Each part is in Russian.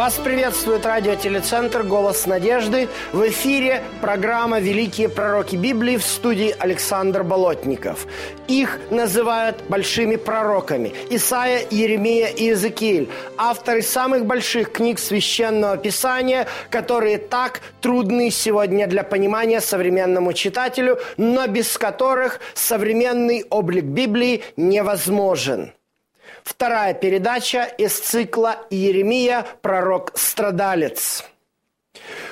Вас приветствует радиотелецентр «Голос надежды». В эфире программа «Великие пророки Библии» в студии Александр Болотников. Их называют большими пророками. Исаия, Еремия и Иезекииль. Авторы самых больших книг Священного Писания, которые так трудны сегодня для понимания современному читателю, но без которых современный облик Библии невозможен. Вторая передача из цикла «Еремия. Пророк-страдалец».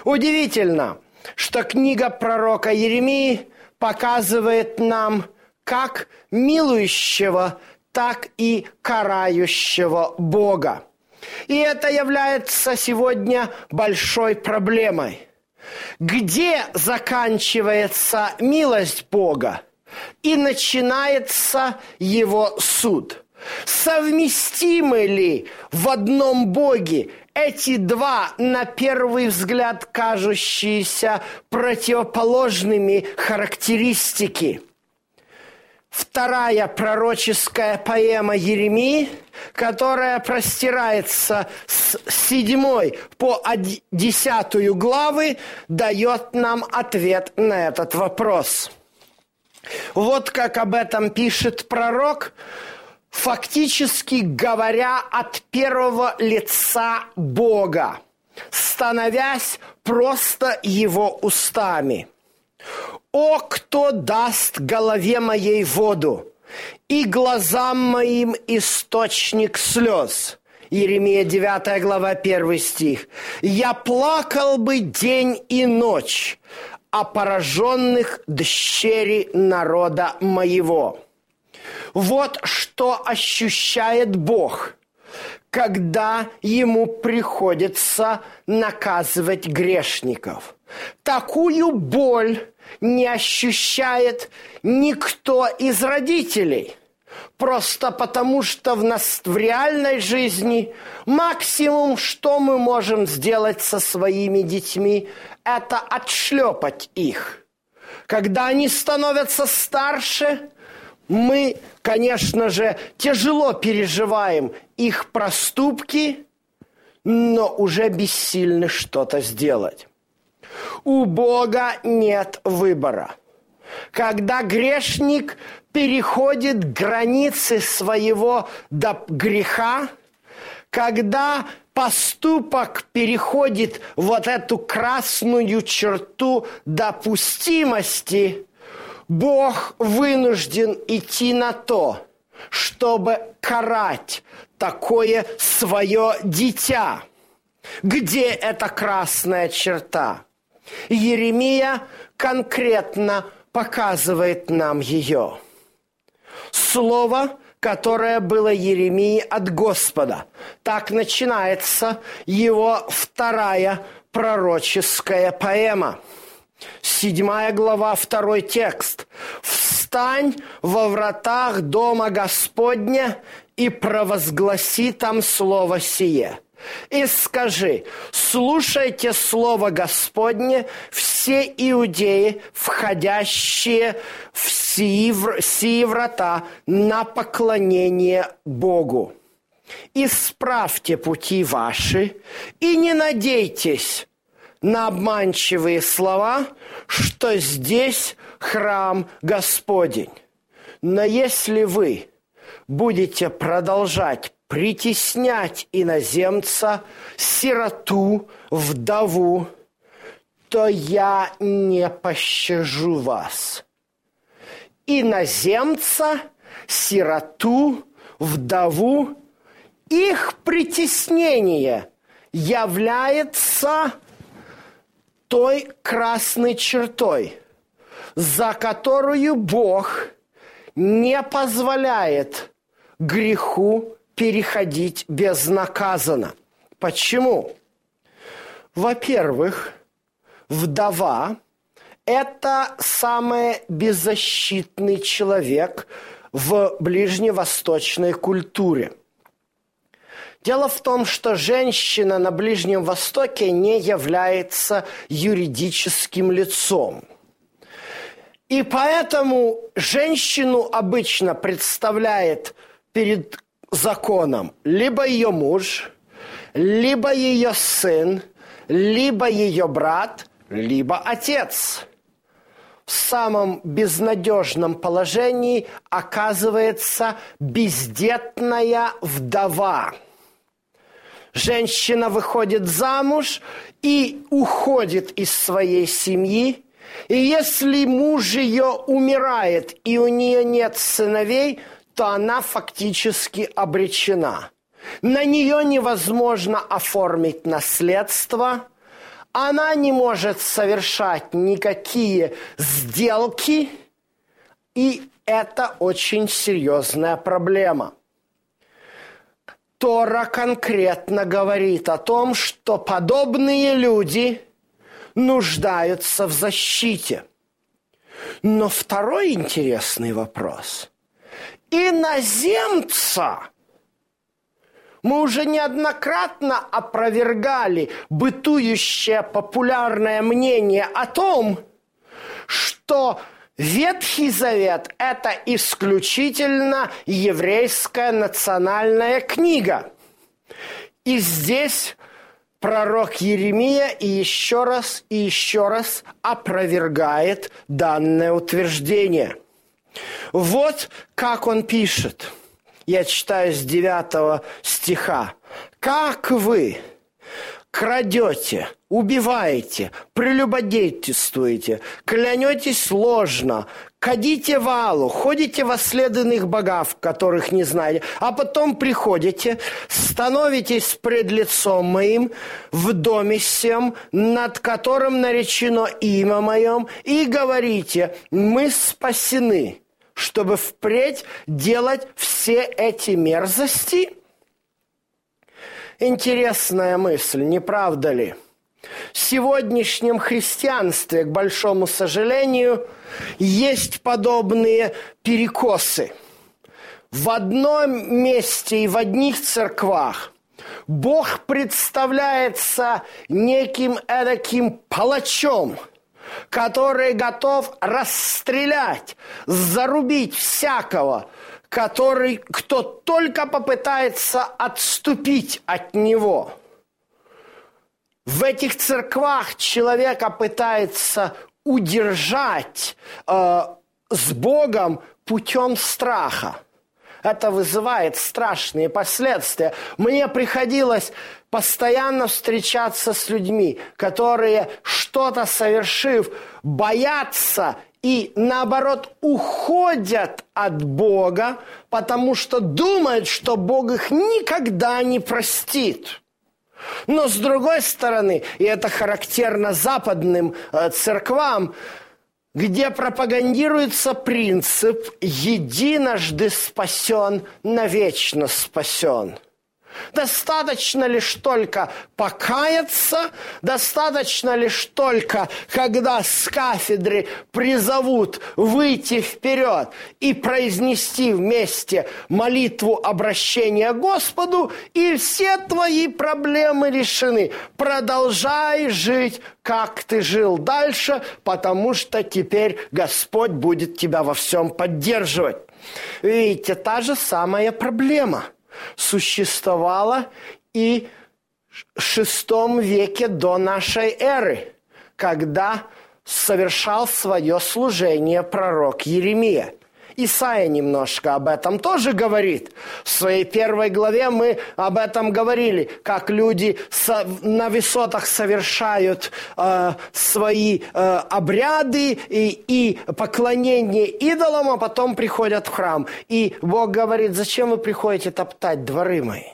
Удивительно, что книга пророка Еремии показывает нам как милующего, так и карающего Бога. И это является сегодня большой проблемой. Где заканчивается милость Бога и начинается его суд – Совместимы ли в одном Боге эти два, на первый взгляд, кажущиеся противоположными характеристики? Вторая пророческая поэма Еремии, которая простирается с седьмой по десятую главы, дает нам ответ на этот вопрос. Вот как об этом пишет пророк – фактически говоря от первого лица Бога, становясь просто его устами. «О, кто даст голове моей воду, и глазам моим источник слез!» Еремия 9 глава 1 стих. «Я плакал бы день и ночь о пораженных дщери народа моего». Вот что ощущает Бог, когда ему приходится наказывать грешников. Такую боль не ощущает никто из родителей. Просто потому, что в, нас, в реальной жизни максимум, что мы можем сделать со своими детьми, это отшлепать их. Когда они становятся старше, мы, конечно же, тяжело переживаем их проступки, но уже бессильны что-то сделать. У Бога нет выбора. Когда грешник переходит границы своего до греха, когда поступок переходит вот эту красную черту допустимости, Бог вынужден идти на то, чтобы карать такое свое дитя. Где эта красная черта? Еремия конкретно показывает нам ее. Слово, которое было Еремии от Господа. Так начинается его вторая пророческая поэма – Седьмая глава, второй текст. «Встань во вратах дома Господня и провозгласи там слово сие». И скажи, слушайте слово Господне, все иудеи, входящие в сии, сии врата на поклонение Богу. Исправьте пути ваши и не надейтесь на обманчивые слова, что здесь храм Господень. Но если вы будете продолжать притеснять иноземца, сироту, вдову, то я не пощажу вас. Иноземца, сироту, вдову, их притеснение является той красной чертой, за которую Бог не позволяет греху переходить безнаказанно. Почему? Во-первых, вдова – это самый беззащитный человек в ближневосточной культуре. Дело в том, что женщина на Ближнем Востоке не является юридическим лицом. И поэтому женщину обычно представляет перед законом либо ее муж, либо ее сын, либо ее брат, либо отец. В самом безнадежном положении оказывается бездетная вдова. Женщина выходит замуж и уходит из своей семьи, и если муж ее умирает и у нее нет сыновей – то она фактически обречена. На нее невозможно оформить наследство, она не может совершать никакие сделки, и это очень серьезная проблема. Тора конкретно говорит о том, что подобные люди нуждаются в защите. Но второй интересный вопрос – иноземца. Мы уже неоднократно опровергали бытующее популярное мнение о том, что Ветхий Завет – это исключительно еврейская национальная книга. И здесь пророк Еремия и еще раз и еще раз опровергает данное утверждение – вот как он пишет. Я читаю с 9 стиха. «Как вы крадете, убиваете, прелюбодействуете, клянетесь ложно, кадите валу, ходите во следанных богов, которых не знаете, а потом приходите, становитесь пред лицом моим в доме всем, над которым наречено имя моем, и говорите, мы спасены, чтобы впредь делать все эти мерзости? Интересная мысль, не правда ли? В сегодняшнем христианстве, к большому сожалению, есть подобные перекосы. В одном месте и в одних церквах Бог представляется неким эдаким палачом – который готов расстрелять, зарубить всякого, который, кто только попытается отступить от него. В этих церквах человека пытается удержать э, с Богом путем страха. Это вызывает страшные последствия. Мне приходилось постоянно встречаться с людьми, которые что-то совершив, боятся и наоборот уходят от Бога, потому что думают, что Бог их никогда не простит. Но с другой стороны, и это характерно западным э, церквам, где пропагандируется принцип «единожды спасен, навечно спасен». Достаточно лишь только покаяться, достаточно лишь только, когда с кафедры призовут выйти вперед и произнести вместе молитву обращения Господу, и все твои проблемы решены. Продолжай жить, как ты жил дальше, потому что теперь Господь будет тебя во всем поддерживать. Видите, та же самая проблема – существовала и в шестом веке до нашей эры, когда совершал свое служение пророк Еремия. Исаия немножко об этом тоже говорит. В своей первой главе мы об этом говорили, как люди на высотах совершают э, свои э, обряды и, и поклонение идолам, а потом приходят в храм. И Бог говорит, зачем вы приходите топтать дворы мои?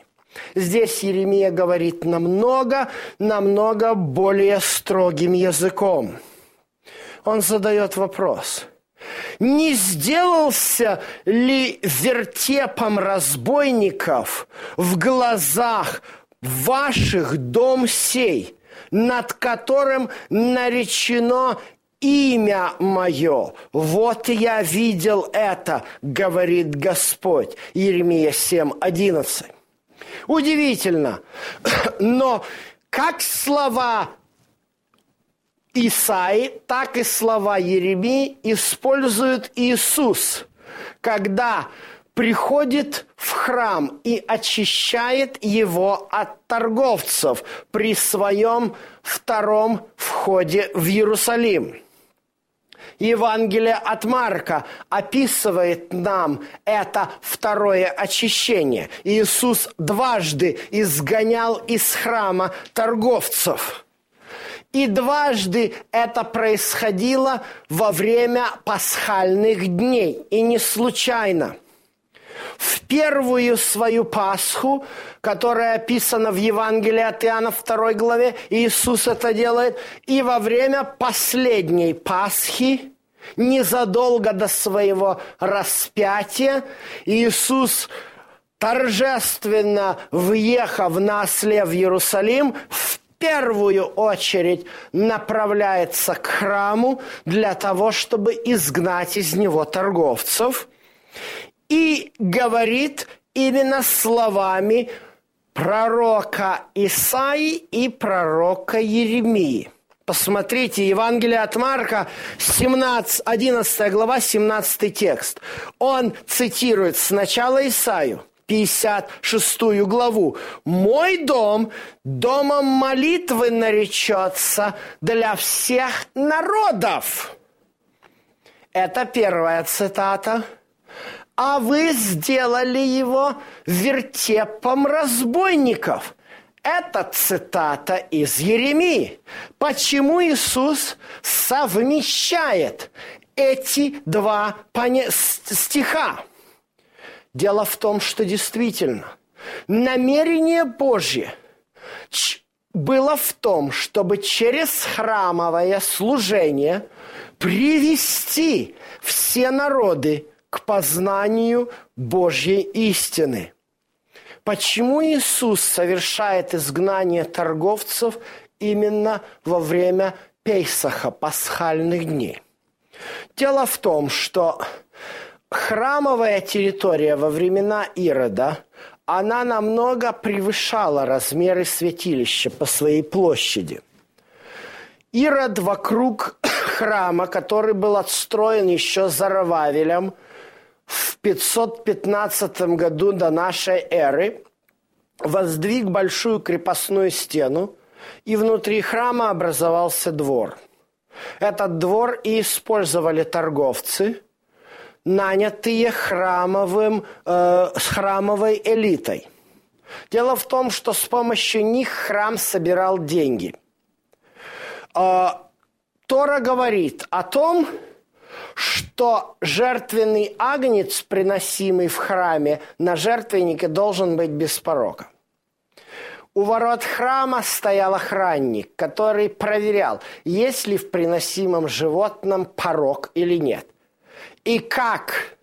Здесь Еремия говорит намного, намного более строгим языком. Он задает вопрос – не сделался ли вертепом разбойников в глазах ваших дом сей, над которым наречено имя мое. Вот я видел это, говорит Господь. Иеремия 7, 11. Удивительно, но как слова Исаи, так и слова Еремии использует Иисус, когда приходит в храм и очищает его от торговцев при своем втором входе в Иерусалим. Евангелие от Марка описывает нам это второе очищение. Иисус дважды изгонял из храма торговцев. И дважды это происходило во время пасхальных дней. И не случайно – в первую свою Пасху, которая описана в Евангелии от Иоанна 2 главе, Иисус это делает, и во время последней Пасхи, незадолго до своего распятия, Иисус торжественно въехав на осле в Иерусалим, в первую очередь направляется к храму для того, чтобы изгнать из него торговцев и говорит именно словами пророка Исаи и пророка Еремии. Посмотрите, Евангелие от Марка, 17, 11 глава, 17 текст. Он цитирует сначала Исаию, 56 главу. «Мой дом домом молитвы наречется для всех народов». Это первая цитата – а вы сделали его вертепом разбойников. Это цитата из Еремии. Почему Иисус совмещает эти два стиха? Дело в том, что действительно намерение Божье было в том, чтобы через храмовое служение привести все народы к познанию Божьей истины. Почему Иисус совершает изгнание торговцев именно во время Пейсаха, пасхальных дней? Дело в том, что храмовая территория во времена Ирода, она намного превышала размеры святилища по своей площади. Ирод вокруг храма, который был отстроен еще за Рававелем, в 515 году до нашей эры воздвиг большую крепостную стену, и внутри храма образовался двор. Этот двор и использовали торговцы, нанятые храмовым, э, с храмовой элитой. Дело в том, что с помощью них храм собирал деньги. Э, Тора говорит о том, что жертвенный агнец, приносимый в храме на жертвеннике, должен быть без порока. У ворот храма стоял охранник, который проверял, есть ли в приносимом животном порог или нет. И как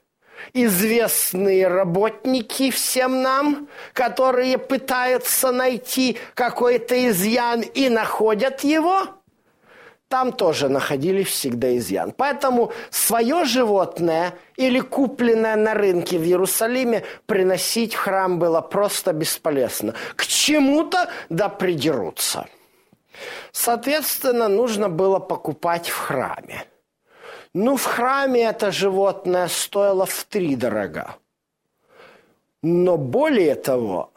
известные работники всем нам, которые пытаются найти какой-то изъян и находят его – там тоже находили всегда изъян. Поэтому свое животное или купленное на рынке в Иерусалиме приносить в храм было просто бесполезно. К чему-то да придерутся. Соответственно, нужно было покупать в храме. Ну, в храме это животное стоило в три дорога. Но более того,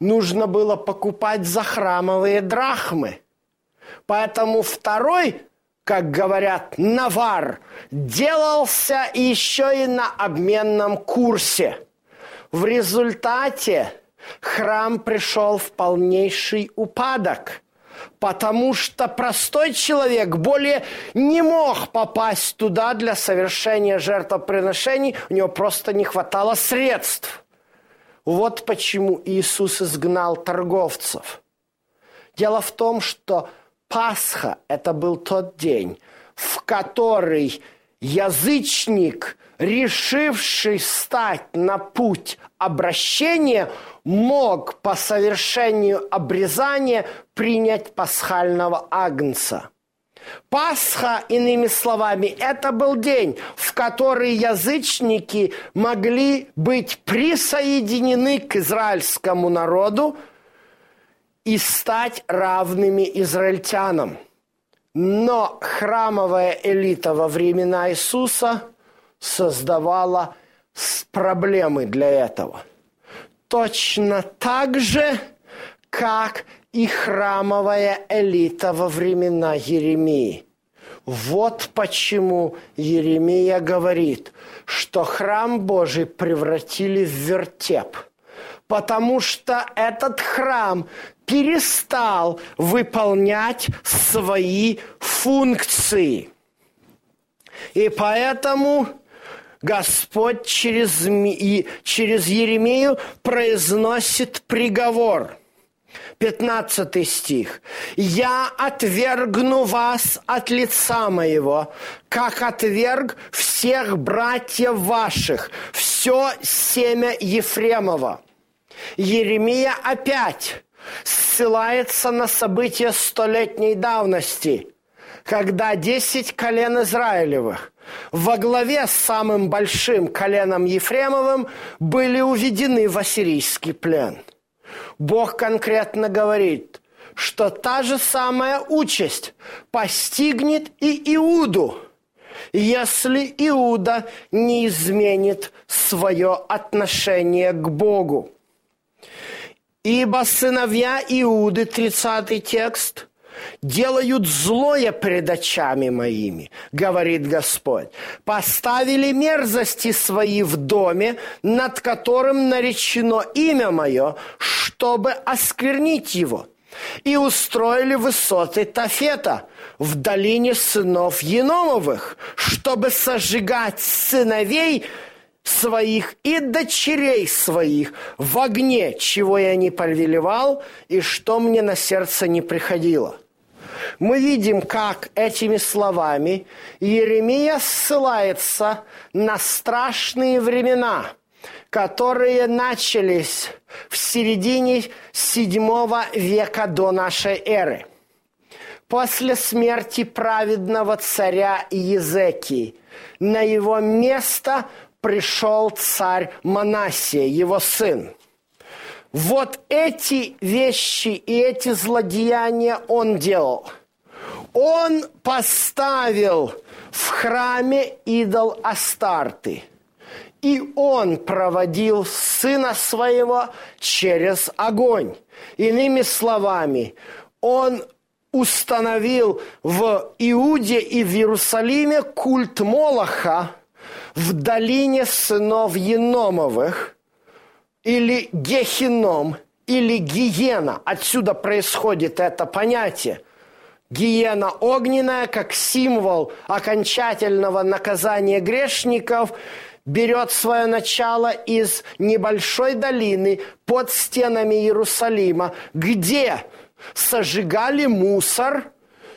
нужно было покупать за храмовые драхмы – Поэтому второй, как говорят, навар, делался еще и на обменном курсе. В результате храм пришел в полнейший упадок, потому что простой человек более не мог попасть туда для совершения жертвоприношений, у него просто не хватало средств. Вот почему Иисус изгнал торговцев. Дело в том, что Пасха – это был тот день, в который язычник, решивший стать на путь обращения, мог по совершению обрезания принять пасхального агнца. Пасха, иными словами, это был день, в который язычники могли быть присоединены к израильскому народу и стать равными израильтянам. Но храмовая элита во времена Иисуса создавала проблемы для этого. Точно так же, как и храмовая элита во времена Еремии. Вот почему Еремия говорит, что храм Божий превратили в вертеп, потому что этот храм перестал выполнять свои функции. И поэтому Господь через, через Еремию произносит приговор – 15 стих. «Я отвергну вас от лица моего, как отверг всех братьев ваших, все семя Ефремова». Еремия опять ссылается на события столетней давности, когда десять колен Израилевых во главе с самым большим коленом Ефремовым были уведены в ассирийский плен – Бог конкретно говорит, что та же самая участь постигнет и Иуду, если Иуда не изменит свое отношение к Богу. Ибо сыновья Иуды, 30 текст – делают злое пред очами моими, говорит Господь. Поставили мерзости свои в доме, над которым наречено имя мое, чтобы осквернить его. И устроили высоты Тафета в долине сынов Еномовых, чтобы сожигать сыновей своих и дочерей своих в огне, чего я не повелевал и что мне на сердце не приходило мы видим, как этими словами Еремия ссылается на страшные времена, которые начались в середине VII века до нашей эры. После смерти праведного царя Езекии на его место пришел царь Манасия, его сын. Вот эти вещи и эти злодеяния он делал – он поставил в храме идол Астарты. И он проводил сына своего через огонь. Иными словами, он установил в Иуде и в Иерусалиме культ Молоха в долине сынов Еномовых, или Гехином, или Гиена. Отсюда происходит это понятие – гиена огненная, как символ окончательного наказания грешников, берет свое начало из небольшой долины под стенами Иерусалима, где сожигали мусор,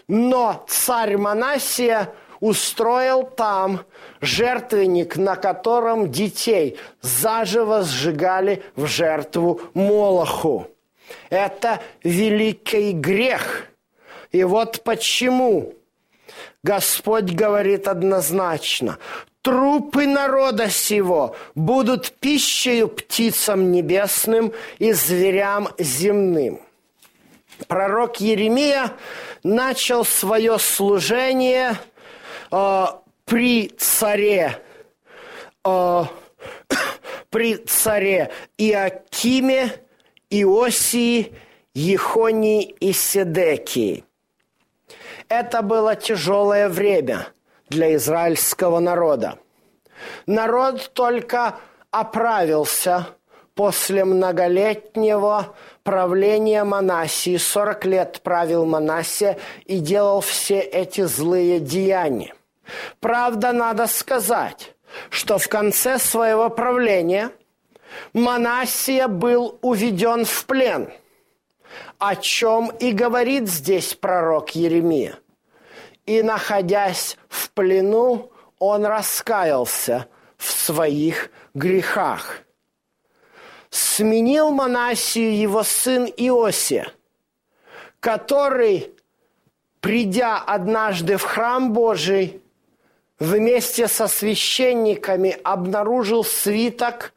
но царь Манасия устроил там жертвенник, на котором детей заживо сжигали в жертву Молоху. Это великий грех – и вот почему Господь говорит однозначно, трупы народа сего будут пищей птицам небесным и зверям земным. Пророк Еремия начал свое служение э, при царе э, при царе Иакиме, Иосии, Ехонии и Седекии. Это было тяжелое время для израильского народа. Народ только оправился после многолетнего правления Манасии. 40 лет правил Манасия и делал все эти злые деяния. Правда, надо сказать, что в конце своего правления Манасия был уведен в плен – о чем и говорит здесь пророк Еремия. И, находясь в плену, он раскаялся в своих грехах. Сменил Манасию его сын Иосия, который придя однажды в храм Божий, вместе со священниками обнаружил свиток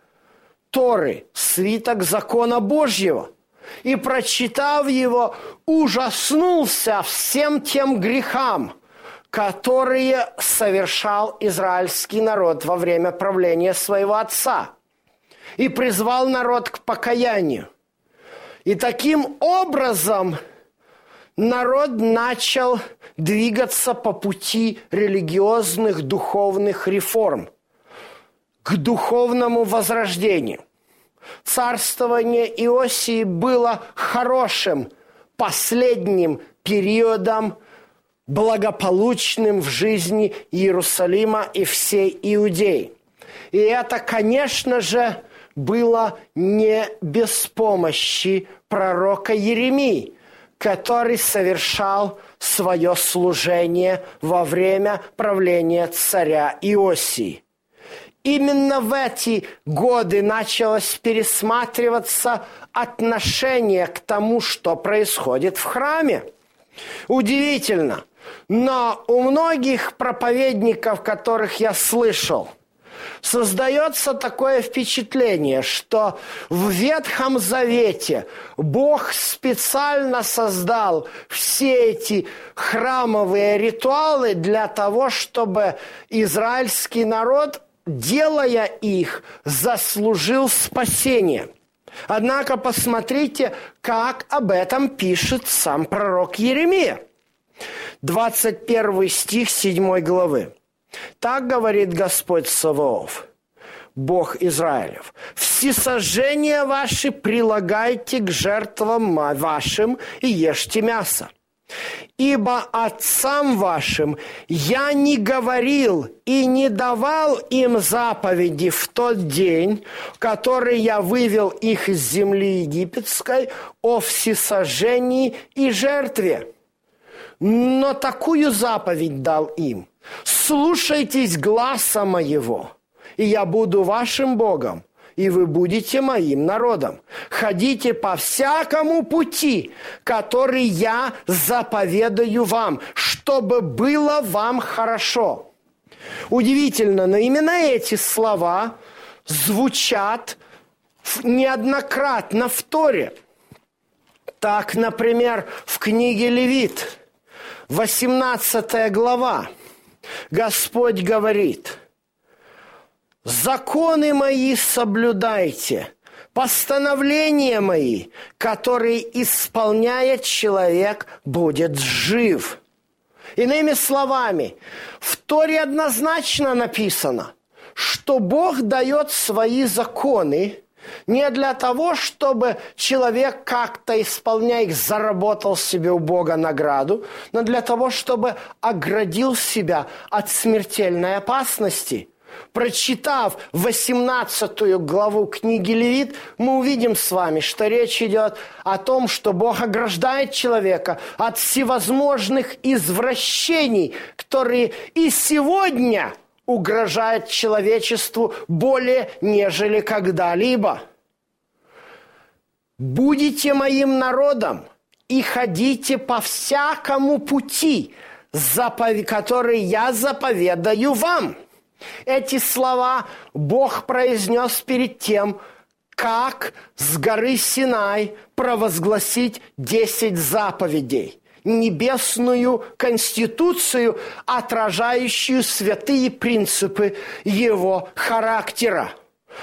Торы, свиток закона Божьего. И, прочитав его, ужаснулся всем тем грехам, которые совершал израильский народ во время правления своего отца. И призвал народ к покаянию. И таким образом народ начал двигаться по пути религиозных духовных реформ к духовному возрождению. Царствование Иосии было хорошим, последним периодом, благополучным в жизни Иерусалима и всей Иудеи. И это, конечно же, было не без помощи пророка Еремии, который совершал свое служение во время правления царя Иосии. Именно в эти годы началось пересматриваться отношение к тому, что происходит в храме. Удивительно, но у многих проповедников, которых я слышал – создается такое впечатление, что в Ветхом Завете Бог специально создал все эти храмовые ритуалы для того, чтобы израильский народ, делая их, заслужил спасение. Однако посмотрите, как об этом пишет сам пророк Еремия. 21 стих 7 главы. Так говорит Господь Саваоф, Бог Израилев. Всесожжения ваши прилагайте к жертвам вашим и ешьте мясо. Ибо отцам вашим я не говорил и не давал им заповеди в тот день, который я вывел их из земли египетской о всесожжении и жертве. Но такую заповедь дал им – слушайтесь гласа моего, и я буду вашим Богом, и вы будете моим народом. Ходите по всякому пути, который я заповедаю вам, чтобы было вам хорошо. Удивительно, но именно эти слова звучат неоднократно в Торе. Так, например, в книге Левит, 18 глава, Господь говорит, законы мои соблюдайте, постановления мои, которые исполняет человек, будет жив. Иными словами, в Торе однозначно написано, что Бог дает свои законы не для того, чтобы человек как-то, исполняя их, заработал себе у Бога награду, но для того, чтобы оградил себя от смертельной опасности. Прочитав 18 главу книги Левит, мы увидим с вами, что речь идет о том, что Бог ограждает человека от всевозможных извращений, которые и сегодня – угрожает человечеству более, нежели когда-либо. «Будете моим народом и ходите по всякому пути, который я заповедаю вам». Эти слова Бог произнес перед тем, как с горы Синай провозгласить десять заповедей небесную конституцию, отражающую святые принципы его характера.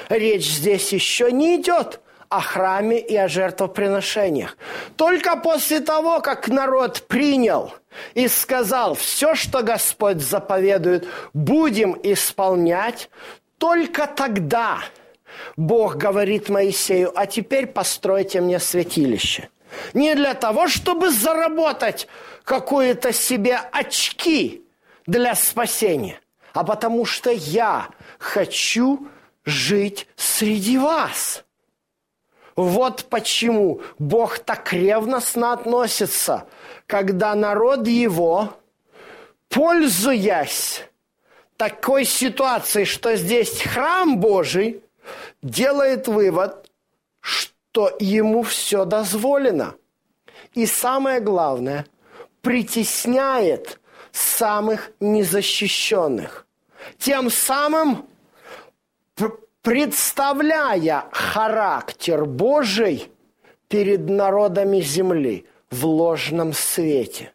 Речь здесь еще не идет о храме и о жертвоприношениях. Только после того, как народ принял и сказал, все, что Господь заповедует, будем исполнять, только тогда Бог говорит Моисею, а теперь постройте мне святилище – не для того, чтобы заработать какие-то себе очки для спасения, а потому что я хочу жить среди вас. Вот почему Бог так ревностно относится, когда народ его, пользуясь такой ситуацией, что здесь храм Божий, делает вывод, что ему все дозволено. И самое главное, притесняет самых незащищенных. Тем самым представляя характер Божий перед народами земли в ложном свете,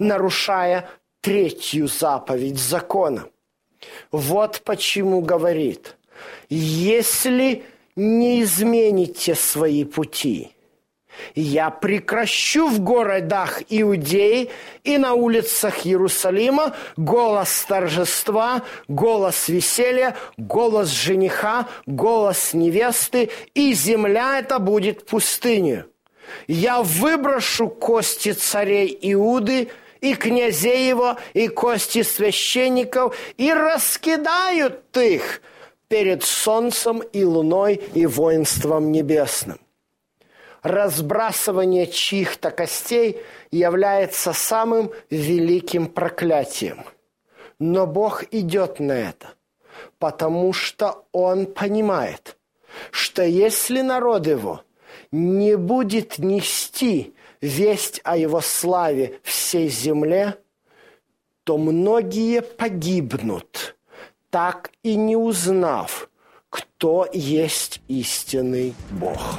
нарушая третью заповедь закона. Вот почему говорит, если не измените свои пути – я прекращу в городах Иудеи и на улицах Иерусалима голос торжества, голос веселья, голос жениха, голос невесты, и земля эта будет пустынью. Я выброшу кости царей Иуды и князей его, и кости священников, и раскидают их перед солнцем и луной и воинством небесным разбрасывание чьих-то костей является самым великим проклятием. Но Бог идет на это, потому что Он понимает, что если народ его не будет нести весть о его славе всей земле, то многие погибнут, так и не узнав, кто есть истинный Бог.